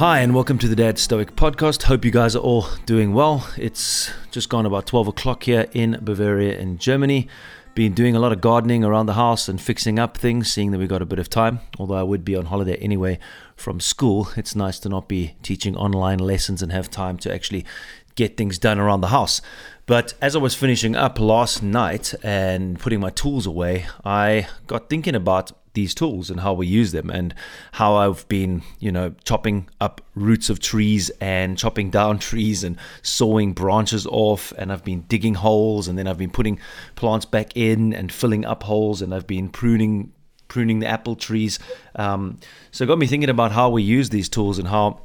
Hi, and welcome to the Dad Stoic podcast. Hope you guys are all doing well. It's just gone about 12 o'clock here in Bavaria, in Germany. Been doing a lot of gardening around the house and fixing up things, seeing that we got a bit of time. Although I would be on holiday anyway from school, it's nice to not be teaching online lessons and have time to actually get things done around the house. But as I was finishing up last night and putting my tools away, I got thinking about these tools and how we use them and how I've been, you know, chopping up roots of trees and chopping down trees and sawing branches off and I've been digging holes and then I've been putting plants back in and filling up holes and I've been pruning pruning the apple trees. Um, so it got me thinking about how we use these tools and how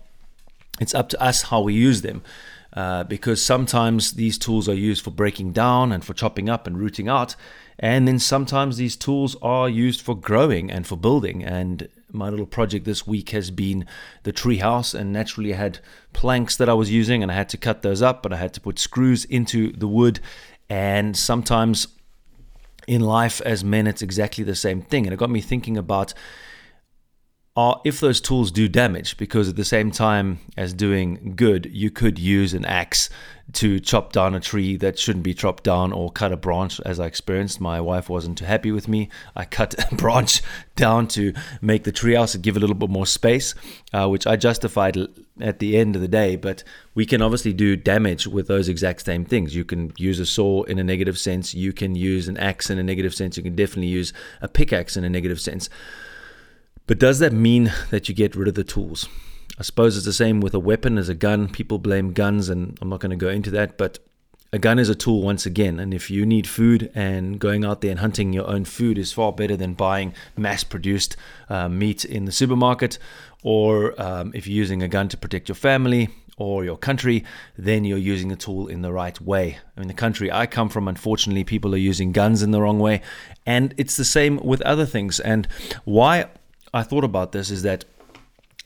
it's up to us how we use them. Uh, because sometimes these tools are used for breaking down and for chopping up and rooting out, and then sometimes these tools are used for growing and for building. And my little project this week has been the treehouse, and naturally I had planks that I was using, and I had to cut those up, but I had to put screws into the wood, and sometimes in life as men, it's exactly the same thing. And it got me thinking about are if those tools do damage, because at the same time as doing good, you could use an axe to chop down a tree that shouldn't be chopped down or cut a branch, as I experienced. My wife wasn't too happy with me. I cut a branch down to make the treehouse and give a little bit more space, uh, which I justified at the end of the day. But we can obviously do damage with those exact same things. You can use a saw in a negative sense, you can use an axe in a negative sense, you can definitely use a pickaxe in a negative sense. But does that mean that you get rid of the tools? I suppose it's the same with a weapon as a gun. People blame guns, and I'm not going to go into that, but a gun is a tool once again. And if you need food and going out there and hunting your own food is far better than buying mass produced uh, meat in the supermarket, or um, if you're using a gun to protect your family or your country, then you're using the tool in the right way. I mean, the country I come from, unfortunately, people are using guns in the wrong way. And it's the same with other things. And why I thought about this is that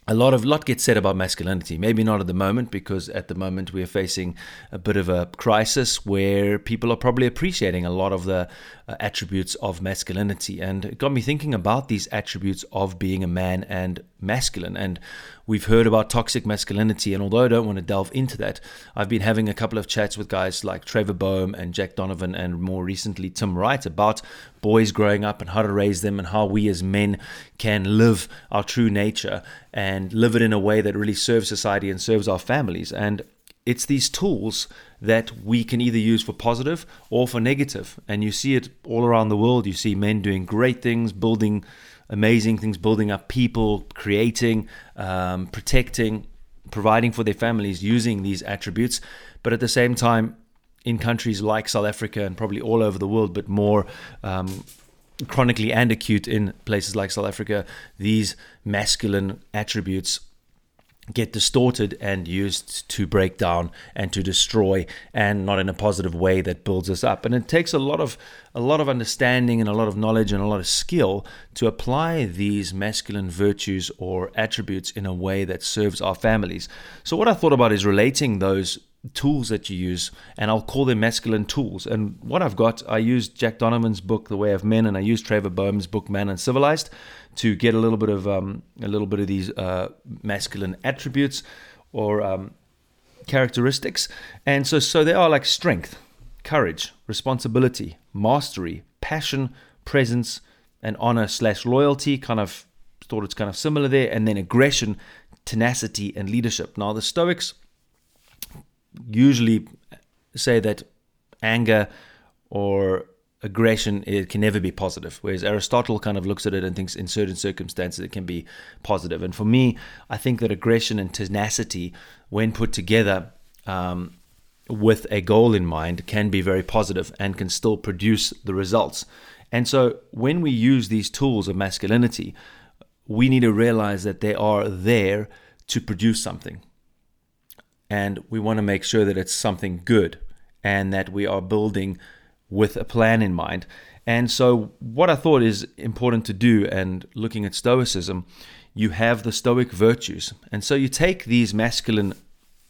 a lot of lot gets said about masculinity. Maybe not at the moment, because at the moment we are facing a bit of a crisis where people are probably appreciating a lot of the uh, attributes of masculinity, and it got me thinking about these attributes of being a man and masculine. And we've heard about toxic masculinity, and although I don't want to delve into that, I've been having a couple of chats with guys like Trevor Boehm and Jack Donovan, and more recently Tim Wright about boys growing up and how to raise them and how we as men can live our true nature and live it in a way that really serves society and serves our families. And it's these tools that we can either use for positive or for negative. And you see it all around the world. You see men doing great things, building amazing things, building up people, creating, um, protecting, providing for their families using these attributes. But at the same time, in countries like South Africa and probably all over the world, but more um, chronically and acute in places like South Africa, these masculine attributes get distorted and used to break down and to destroy and not in a positive way that builds us up. And it takes a lot of a lot of understanding and a lot of knowledge and a lot of skill to apply these masculine virtues or attributes in a way that serves our families. So what i thought about is relating those tools that you use, and I'll call them masculine tools. And what I've got, I used Jack Donovan's book, The Way of Men, and I used Trevor Boehm's book, Man Uncivilized, to get a little bit of um, a little bit of these uh, masculine attributes or um, characteristics. And so, so they are like strength, courage, responsibility, mastery, passion, presence, and honor slash loyalty. Kind of thought it's kind of similar there, and then aggression, tenacity, and leadership. Now the Stoics usually say that anger or aggression it can never be positive. Whereas aristotle kind of looks at it and thinks in certain circumstances it can be positive. And for me i think that aggression and tenacity when put together um, with a goal in mind can be very positive and can still produce the results. And so when we use these tools of masculinity we need to realize that they are there to produce something. And we want to make sure that it's something good and that we are building with a plan in mind. And so, what I thought is important to do, and looking at Stoicism, you have the Stoic virtues. And so, you take these masculine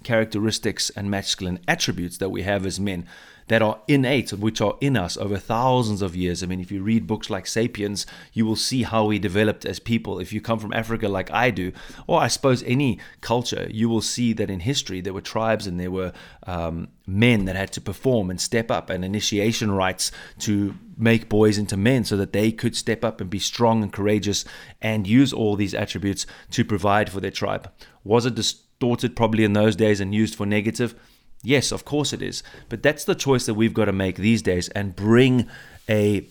characteristics and masculine attributes that we have as men that are innate, which are in us over thousands of years. I mean, if you read books like Sapiens, you will see how we developed as people. If you come from Africa like I do, or I suppose any culture, you will see that in history there were tribes and there were um, men that had to perform and step up, and initiation rites to make boys into men so that they could step up and be strong and courageous and use all these attributes to provide for their tribe. Was it distorted probably in those days and used for negative? Yes, of course it is. But that's the choice that we've got to make these days and bring a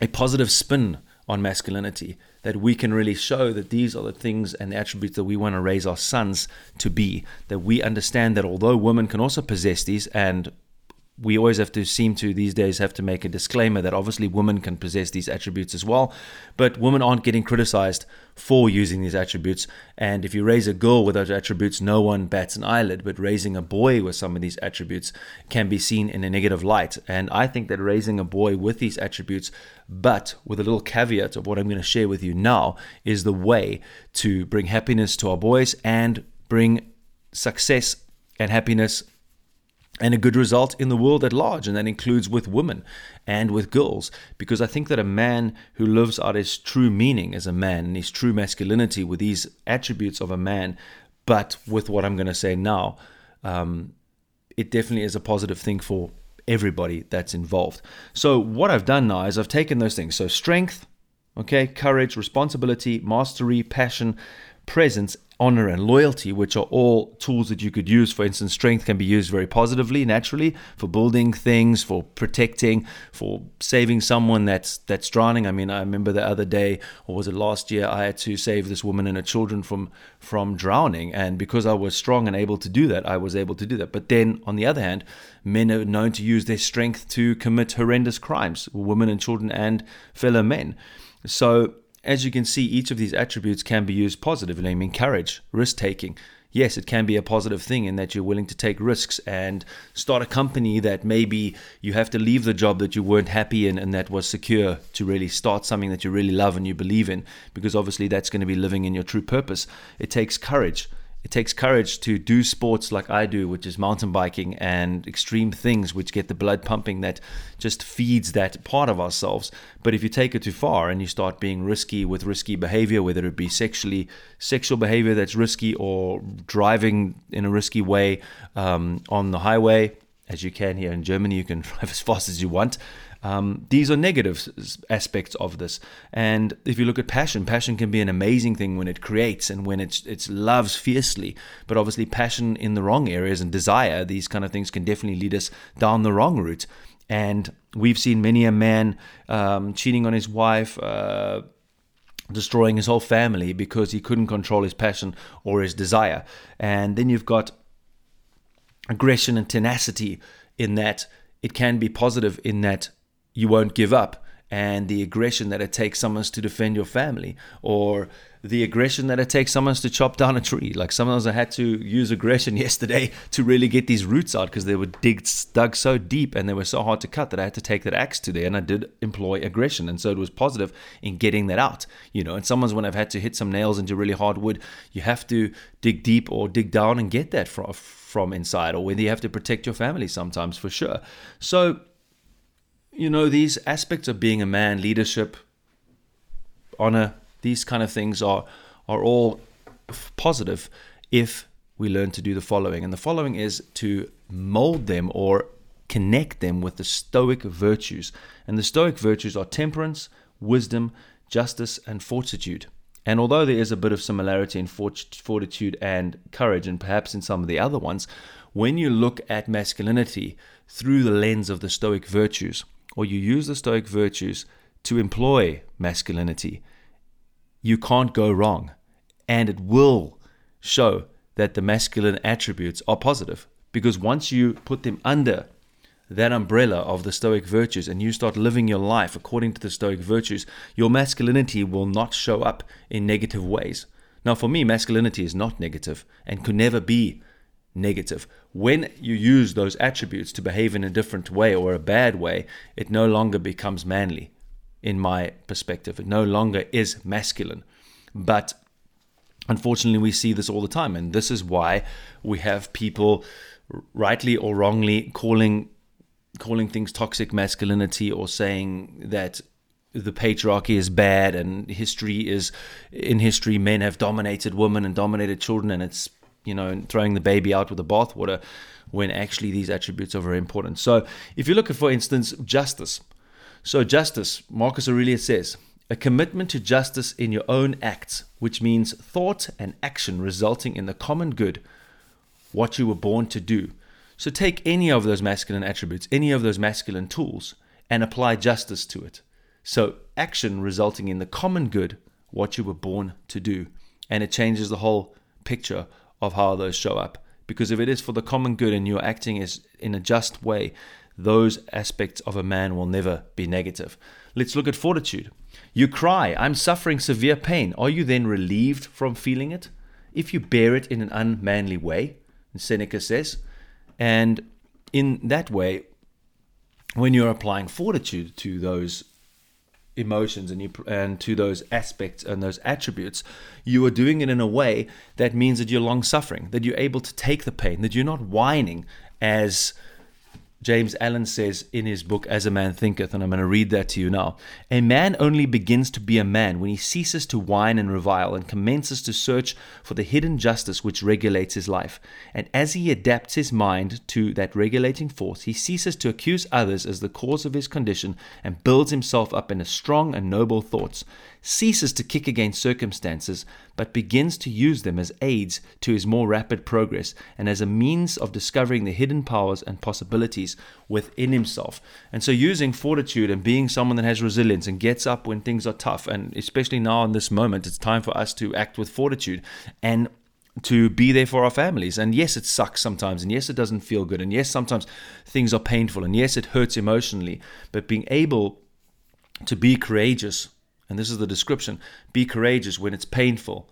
a positive spin on masculinity that we can really show that these are the things and the attributes that we want to raise our sons to be that we understand that although women can also possess these and we always have to seem to these days have to make a disclaimer that obviously women can possess these attributes as well, but women aren't getting criticized for using these attributes. And if you raise a girl with those attributes, no one bats an eyelid, but raising a boy with some of these attributes can be seen in a negative light. And I think that raising a boy with these attributes, but with a little caveat of what I'm going to share with you now, is the way to bring happiness to our boys and bring success and happiness and a good result in the world at large, and that includes with women and with girls. Because I think that a man who lives out his true meaning as a man and his true masculinity with these attributes of a man, but with what I'm going to say now, um, it definitely is a positive thing for everybody that's involved. So, what I've done now is I've taken those things. So, strength, okay, courage, responsibility, mastery, passion, presence, honor and loyalty, which are all tools that you could use. For instance, strength can be used very positively, naturally, for building things, for protecting, for saving someone that's that's drowning. I mean, I remember the other day, or was it last year, I had to save this woman and her children from from drowning, and because I was strong and able to do that, I was able to do that. But then, on the other hand, men are known to use their strength to commit horrendous crimes, women and children and fellow men. So as you can see, each of these attributes can be used positively. I mean, courage, risk taking. Yes, it can be a positive thing in that you're willing to take risks and start a company that maybe you have to leave the job that you weren't happy in and that was secure to really start something that you really love and you believe in, because obviously that's going to be living in your true purpose. It takes courage it takes courage to do sports like I do, which is mountain biking and extreme things, which get the blood pumping that just feeds that part of ourselves. But if you take it too far and you start being risky with risky behavior, whether it be sexually sexual behavior that's risky or driving in a risky way um, on the highway, as you can here in Germany, you can drive as fast as you want. Um, these are negative aspects of this. And if you look at passion, passion can be an amazing thing when it creates and when it's it's loves fiercely. But obviously, passion in the wrong areas and desire, these kind of things can definitely lead us down the wrong route. And we've seen many a man um, cheating on his wife. Uh, destroying his whole family because he couldn't control his passion or his desire. And then you've got aggression and tenacity in that it can be positive in that you won't give up and the aggression that it takes someone to defend your family or the aggression that it takes someone to chop down a tree. Like sometimes i had to use aggression yesterday to really get these roots out because they were dig, dug so deep and they were so hard to cut that i had to take that axe to there and i did employ aggression and so it was positive in getting that out you know. And sometimes when i've had to hit some nails into really hard wood you have to dig deep or dig down and get that from, from inside or whether you have to protect your family sometimes for sure. So you know, these aspects of being a man, leadership, honor, these kind of things are are all positive if we learn to do the following. And the following is to mold them or connect them with the Stoic virtues. And the Stoic virtues are temperance, wisdom, justice, and fortitude. And although there is a bit of similarity in fortitude and courage, and perhaps in some of the other ones, when you look at masculinity through the lens of the Stoic virtues, or you use the Stoic virtues to employ masculinity, you can't go wrong. And it will show that the masculine attributes are positive. Because once you put them under that umbrella of the Stoic virtues and you start living your life according to the Stoic virtues, your masculinity will not show up in negative ways. Now, for me, masculinity is not negative and could never be negative. When you use those attributes to behave in a different way or a bad way, it no longer becomes manly, in my perspective. It no longer is masculine. But unfortunately, we see this all the time. And this is why we have people, rightly or wrongly, calling calling things toxic masculinity or saying that the patriarchy is bad and history is in history men have dominated women and dominated children and it's you know and throwing the baby out with the bathwater when actually these attributes are very important. So if you look at for instance justice. So justice marcus aurelius says a commitment to justice in your own acts which means thought and action resulting in the common good what you were born to do. So take any of those masculine attributes any of those masculine tools and apply justice to it. So, action resulting in the common good, what you were born to do. And it changes the whole picture of how those show up. Because if it is for the common good and you're acting is in a just way, those aspects of a man will never be negative. Let's look at fortitude. You cry, I'm suffering severe pain. Are you then relieved from feeling it? If you bear it in an unmanly way, Seneca says, and in that way, when you're applying fortitude to those emotions and you and to those aspects and those attributes you are doing it in a way that means that you're long suffering that you're able to take the pain that you're not whining as James Allen says in his book, As a Man Thinketh, and I'm going to read that to you now. A man only begins to be a man when he ceases to whine and revile and commences to search for the hidden justice which regulates his life. And as he adapts his mind to that regulating force, he ceases to accuse others as the cause of his condition and builds himself up in a strong and noble thoughts ceases to kick against circumstances, but begins to use them as aids to his more rapid progress and as a means of discovering the hidden powers and possibilities within himself. And so, using fortitude and being someone that has resilience and gets up when things are tough, and especially now in this moment, it's time for us to act with fortitude and to be there for our families. And yes, it sucks sometimes. And yes, it doesn't feel good. And yes, sometimes things are painful. And yes, it hurts emotionally. But being able to be courageous and this is the description be courageous when it's painful.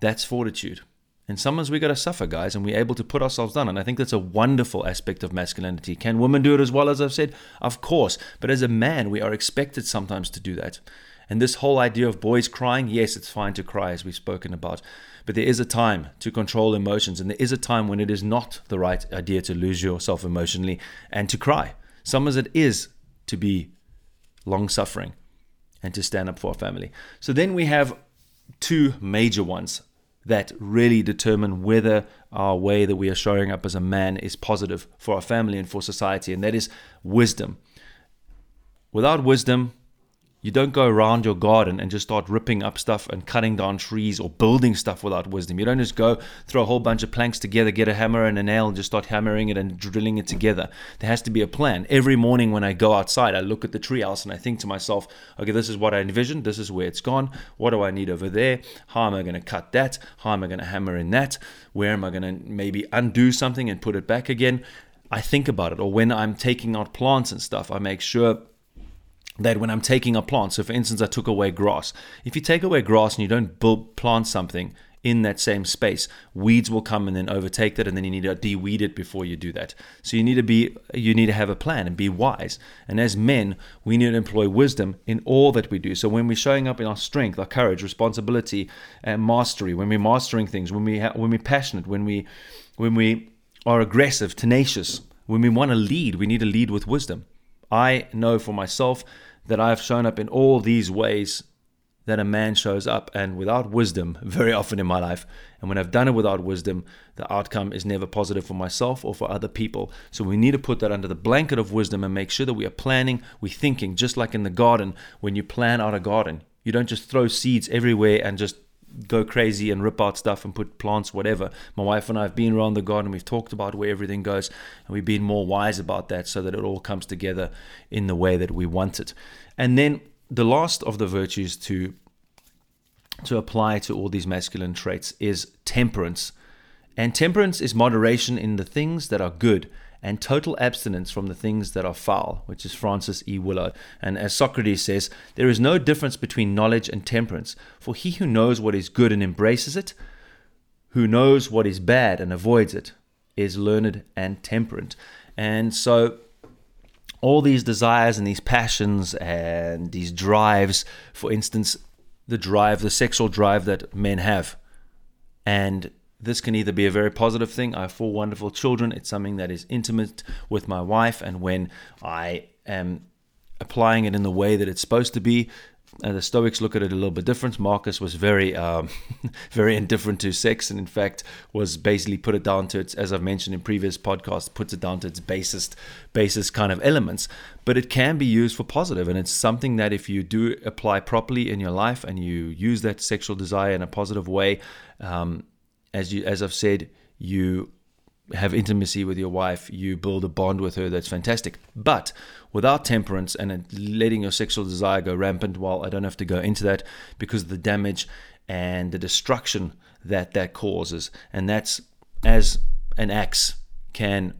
That's fortitude. And sometimes we got to suffer, guys, and we're able to put ourselves down. And I think that's a wonderful aspect of masculinity. Can women do it as well as I've said? Of course. But as a man, we are expected sometimes to do that. And this whole idea of boys crying, yes, it's fine to cry, as we've spoken about. But there is a time to control emotions, and there is a time when it is not the right idea to lose yourself emotionally and to cry. Sometimes it is to be long suffering and to stand up for our family. So then we have two major ones that really determine whether our way that we are showing up as a man is positive for our family and for society, and that is wisdom. Without wisdom, you don't go around your garden and just start ripping up stuff and cutting down trees or building stuff without wisdom. You don't just go throw a whole bunch of planks together, get a hammer and a nail, and just start hammering it and drilling it together. There has to be a plan. Every morning when I go outside, I look at the treehouse and I think to myself, okay, this is what I envisioned. This is where it's gone. What do I need over there? How am I going to cut that? How am I going to hammer in that? Where am I going to maybe undo something and put it back again? I think about it. Or when I'm taking out plants and stuff, I make sure that when I'm taking a plant, so for instance, I took away grass. If you take away grass and you don't build, plant something in that same space, weeds will come and then overtake that, and then you need to de-weed it before you do that. So you need to be, you need to have a plan and be wise. And as men, we need to employ wisdom in all that we do. So when we're showing up in our strength, our courage, responsibility, and mastery, when we're mastering things, when we ha- when we're passionate, when we when we are aggressive, tenacious, when we want to lead, we need to lead with wisdom. I know for myself that I have shown up in all these ways that a man shows up and without wisdom very often in my life. And when I've done it without wisdom, the outcome is never positive for myself or for other people. So we need to put that under the blanket of wisdom and make sure that we are planning, we're thinking, just like in the garden, when you plan out a garden. You don't just throw seeds everywhere and just go crazy and rip out stuff and put plants, whatever. My wife and I have been around the garden. We've talked about where everything goes, and we've been more wise about that so that it all comes together in the way that we want it. And then the last of the virtues to to apply to all these masculine traits is temperance. And temperance is moderation in the things that are good and total abstinence from the things that are foul, which is Frances E. Willard. And as Socrates says, there is no difference between knowledge and temperance, for he who knows what is good and embraces it, who knows what is bad and avoids it, is learned and temperate. And so all these desires and these passions and these drives, for instance, the drive, the sexual drive that men have, and this can either be a very positive thing. I have four wonderful children. It's something that is intimate with my wife, and when I am applying it in the way that it's supposed to be, uh, the Stoics look at it a little bit different. Marcus was very, um, very indifferent to sex, and in fact was basically put it down to its, as I've mentioned in previous podcasts, puts it down to its basest, basest kind of elements. But it can be used for positive, and it's something that if you do apply properly in your life and you use that sexual desire in a positive way, um, as you, as I've said, you have intimacy with your wife, you build a bond with her that's fantastic. But without temperance and letting your sexual desire go rampant, well, I don't have to go into that because of the damage and the destruction that that causes. And that's as an axe can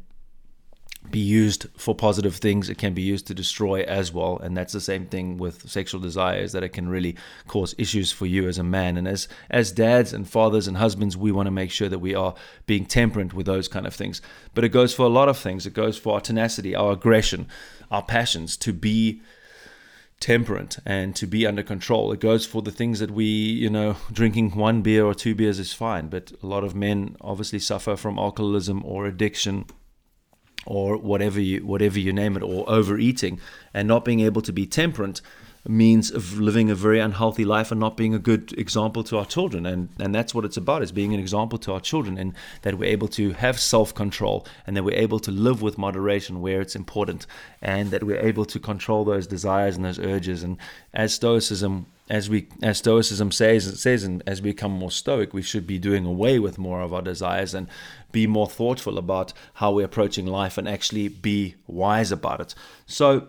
be used for positive things, it can be used to destroy as well. And that's the same thing with sexual desires that it can really cause issues for you as a man. And as as dads and fathers and husbands, we want to make sure that we are being temperate with those kind of things. But it goes for a lot of things. It goes for our tenacity, our aggression, our passions, to be temperate and to be under control. It goes for the things that we, you know, drinking one beer or two beers is fine, but a lot of men obviously suffer from alcoholism or addiction or whatever you whatever you name it or overeating and not being able to be temperate means of living a very unhealthy life and not being a good example to our children. And and that's what it's about is being an example to our children and that we're able to have self-control and that we're able to live with moderation where it's important and that we're able to control those desires and those urges. And as stoicism as we as stoicism says it says and as we become more stoic we should be doing away with more of our desires and be more thoughtful about how we're approaching life and actually be wise about it. So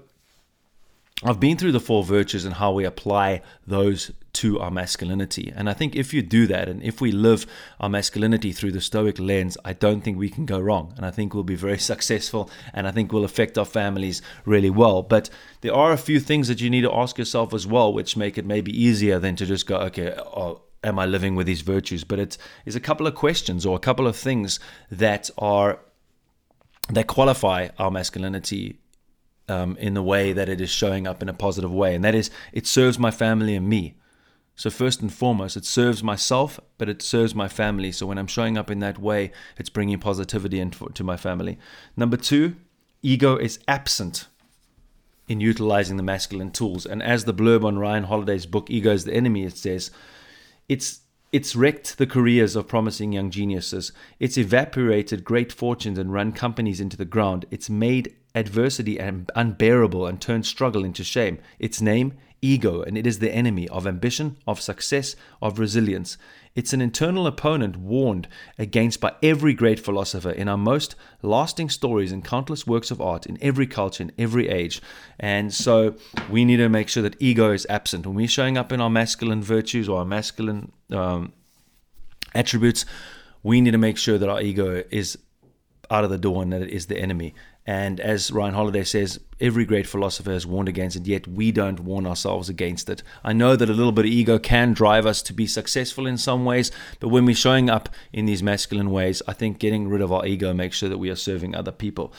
I've been through the four virtues and how we apply those to our masculinity. And I think if you do that and if we live our masculinity through the Stoic lens, I don't think we can go wrong. And I think we'll be very successful and I think we'll affect our families really well. But there are a few things that you need to ask yourself as well, which make it maybe easier than to just go, okay, oh, am I living with these virtues? But it's, it's a couple of questions or a couple of things that are that qualify our masculinity um, in the way that it is showing up in a positive way. And that is, it serves my family and me. So, first and foremost, it serves myself, but it serves my family. So, when I'm showing up in that way, it's bringing positivity into my family. Number two, ego is absent in utilizing the masculine tools. And as the blurb on Ryan Holiday's book, Ego is the Enemy, it says, it's it's wrecked the careers of promising young geniuses. It's evaporated great fortunes and run companies into the ground. It's made adversity unbearable and turned struggle into shame. Its name, ego, and it is the enemy of ambition, of success, of resilience. It's an internal opponent warned against by every great philosopher in our most lasting stories and countless works of art in every culture, in every age. And so we need to make sure that ego is absent. When we're showing up in our masculine virtues or our masculine um, attributes, we need to make sure that our ego is out of the door and that it is the enemy. And as Ryan Holiday says, every great philosopher has warned against it, yet we don't warn ourselves against it. I know that a little bit of ego can drive us to be successful in some ways, but when we're showing up in these masculine ways, I think getting rid of our ego makes sure that we are serving other people.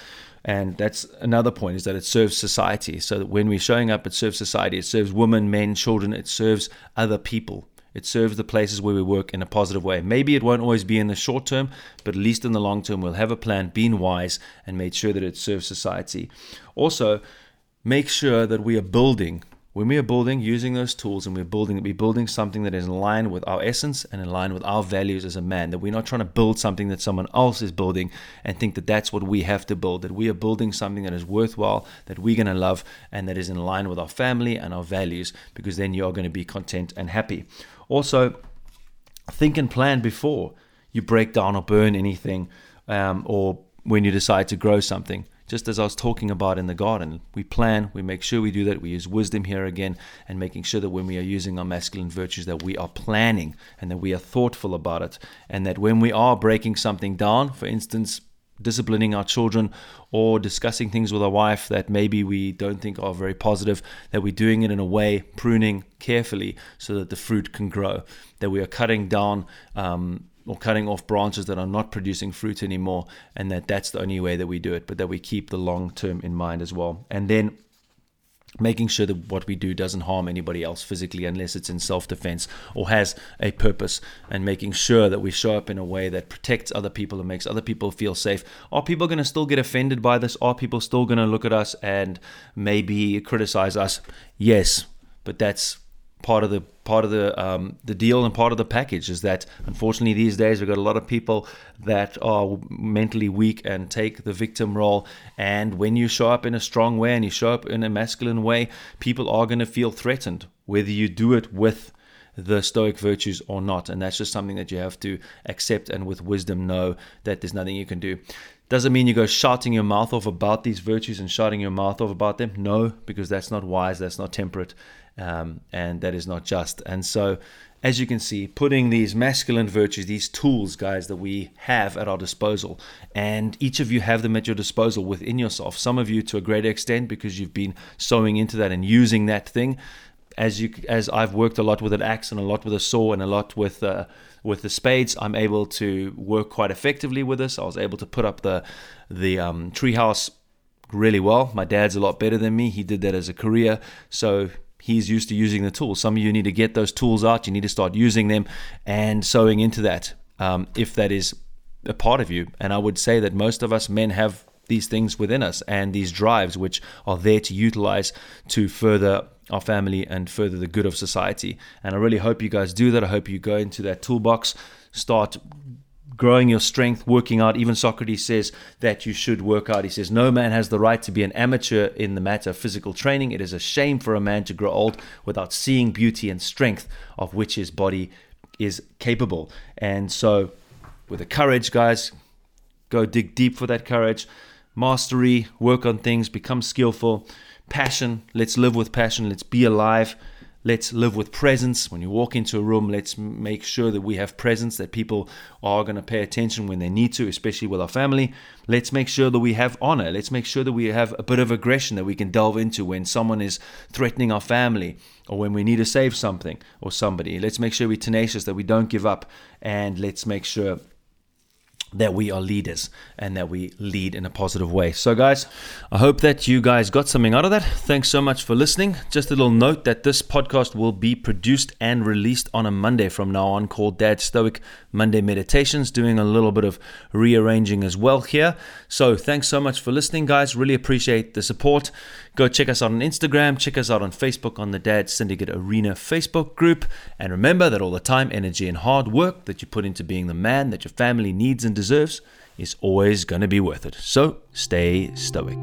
And that's another point is that it serves society. So that when we're showing up, it serves society, it serves women, men, children, it serves other people. It serves the places where we work in a positive way. Maybe it won't always be in the short term, but at least in the long term, we'll have a plan, being wise, and made sure that it serves society. Also, make sure that we are building when we are building using those tools and we're building we're building something that is in line with our essence and in line with our values as a man that we're not trying to build something that someone else is building and think that that's what we have to build that we are building something that is worthwhile that we're going to love and that is in line with our family and our values because then you're going to be content and happy also, think and plan before you break down or burn anything, um, or when you decide to grow something. Just as I was talking about in the garden, we plan, we make sure we do that. We use wisdom here again, and making sure that when we are using our masculine virtues, that we are planning and that we are thoughtful about it, and that when we are breaking something down, for instance, disciplining our children or discussing things with our wife that maybe we don't think are very positive, that we're doing it in a way, pruning carefully so that the fruit can grow, that we are cutting down um, or cutting off branches that are not producing fruit anymore, and that that's the only way that we do it, but that we keep the long term in mind as well. And then making sure that what we do doesn't harm anybody else physically unless it's in self-defense or has a purpose and making sure that we show up in a way that protects other people and makes other people feel safe. Are people going to still get offended by this? Are people still going to look at us and maybe criticize us? Yes but that's part of the part of the um, the deal and part of the package is that unfortunately these days we've got a lot of people that are mentally weak and take the victim role. And when you show up in a strong way and you show up in a masculine way people are going to feel threatened whether you do it with the stoic virtues or not. And that's just something that you have to accept and with wisdom know that there's nothing you can do doesn't mean you go shouting your mouth off about these virtues and shouting your mouth off about them. No, because that's not wise, that's not temperate, um, and that is not just. And so, as you can see, putting these masculine virtues, these tools, guys, that we have at our disposal, and each of you have them at your disposal within yourself. Some of you to a greater extent because you've been sowing into that and using that thing. As you, as I've worked a lot with an axe and a lot with a saw and a lot with uh, with the spades, I'm able to work quite effectively with this. I was able to put up the the um, treehouse really well. My dad's a lot better than me. He did that as a career, so he's used to using the tools. Some of you need to get those tools out. You need to start using them and sewing into that um, if that is a part of you. And I would say that most of us men have these things within us and these drives which are there to utilize to further our family and further the good of society. And I really hope you guys do that. I hope you go into that toolbox, start growing your strength, working out. Even Socrates says that you should work out. He says, No man has the right to be an amateur in the matter of physical training. It is a shame for a man to grow old without seeing beauty and strength of which his body is capable. And so, with the courage, guys, go dig deep for that courage. Mastery, work on things, become skillful. Passion, let's live with passion, let's be alive Let's live with presence. When you walk into a room, let's make sure that we have presence, that people are going to pay attention when they need to, especially with our family. Let's make sure that we have honor. Let's make sure that we have a bit of aggression that we can delve into when someone is threatening our family or when we need to save something or somebody. Let's make sure we're tenacious, that we don't give up, and let's make sure that we are leaders and that we lead in a positive way. So, guys, I hope that you guys got something out of that. Thanks so much for listening. Just a little note that this podcast will be produced and released on a Monday from now on called Dad Stoic Monday Meditations, doing a little bit of rearranging as well here. So, thanks so much for listening, guys. Really appreciate the support. Go check us out on Instagram, check us out on Facebook on the Dad Syndicate Arena Facebook group. And remember that all the time, energy, and hard work that you put into being the man that your family needs and deserves is always going to be worth it. So stay stoic.